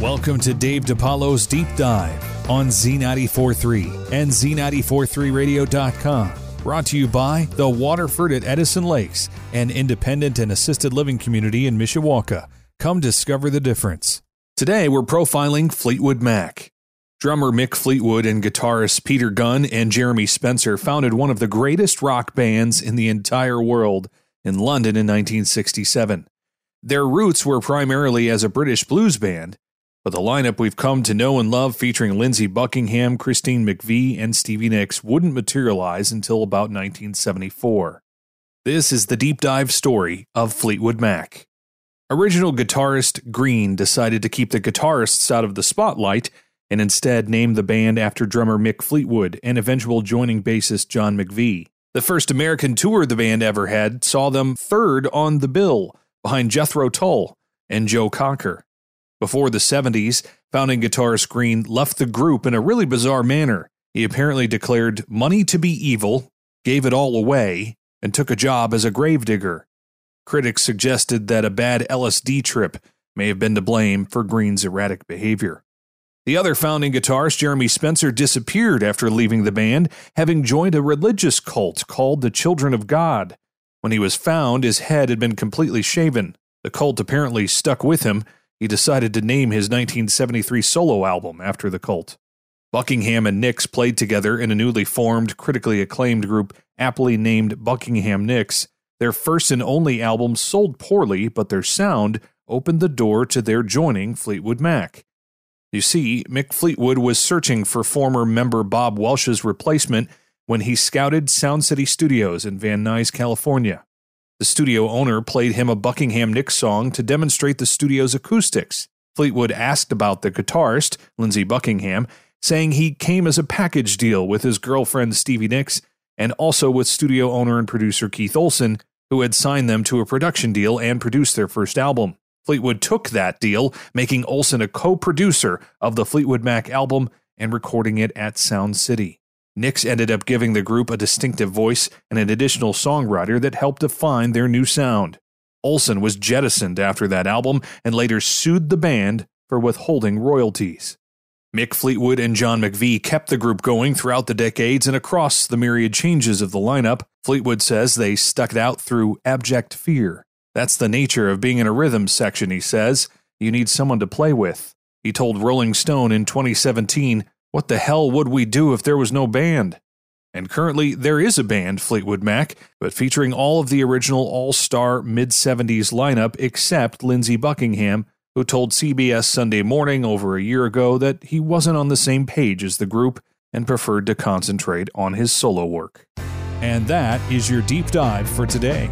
Welcome to Dave DePaulo's Deep Dive on Z943 and Z943Radio.com. Brought to you by the Waterford at Edison Lakes, an independent and assisted living community in Mishawaka. Come discover the difference. Today we're profiling Fleetwood Mac. Drummer Mick Fleetwood and guitarist Peter Green and Jeremy Spencer founded one of the greatest rock bands in the entire world in London in 1967. Their roots were primarily as a British blues band, but the lineup we've come to know and love, featuring Lindsey Buckingham, Christine McVie, and Stevie Nicks, wouldn't materialize until about 1974. This is the deep dive story of Fleetwood Mac. Original guitarist Green decided to keep the guitarists out of the spotlight and instead named the band after drummer Mick Fleetwood and eventual joining bassist John McVie. The first American tour the band ever had saw them third on the bill, behind Jethro Tull and Joe Cocker. Before the 70s, founding guitarist Green left the group in a really bizarre manner. He apparently declared money to be evil, gave it all away, and took a job as a gravedigger. Critics suggested that a bad LSD trip may have been to blame for Green's erratic behavior. The other founding guitarist, Jeremy Spencer, disappeared after leaving the band, having joined a religious cult called the Children of God. When he was found, his head had been completely shaven. The cult apparently stuck with him, he decided to name his 1973 solo album after the cult. Buckingham and Nicks played together in a newly formed, critically acclaimed group aptly named Buckingham Nicks. Their first and only album sold poorly, but their sound opened the door to their joining Fleetwood Mac. You see, Mick Fleetwood was searching for former member Bob Welch's replacement when he scouted Sound City Studios in Van Nuys, California. The studio owner played him a Buckingham Nicks song to demonstrate the studio's acoustics. Fleetwood asked about the guitarist, Lindsey Buckingham, saying he came as a package deal with his girlfriend Stevie Nicks and also with studio owner and producer Keith Olsen, who had signed them to a production deal and produced their first album. Fleetwood took that deal, making Olsen a co producer of the Fleetwood Mac album and recording it at Sound City. Nicks ended up giving the group a distinctive voice and an additional songwriter that helped define their new sound. Olsen was jettisoned after that album and later sued the band for withholding royalties. Mick Fleetwood and John McVie kept the group going throughout the decades and across the myriad changes of the lineup. Fleetwood says they stuck it out through abject fear. That's the nature of being in a rhythm section, he says. You need someone to play with. He told Rolling Stone in 2017 what the hell would we do if there was no band? And currently, there is a band, Fleetwood Mac, but featuring all of the original all star mid 70s lineup except Lindsey Buckingham, who told CBS Sunday Morning over a year ago that he wasn't on the same page as the group and preferred to concentrate on his solo work. And that is your deep dive for today.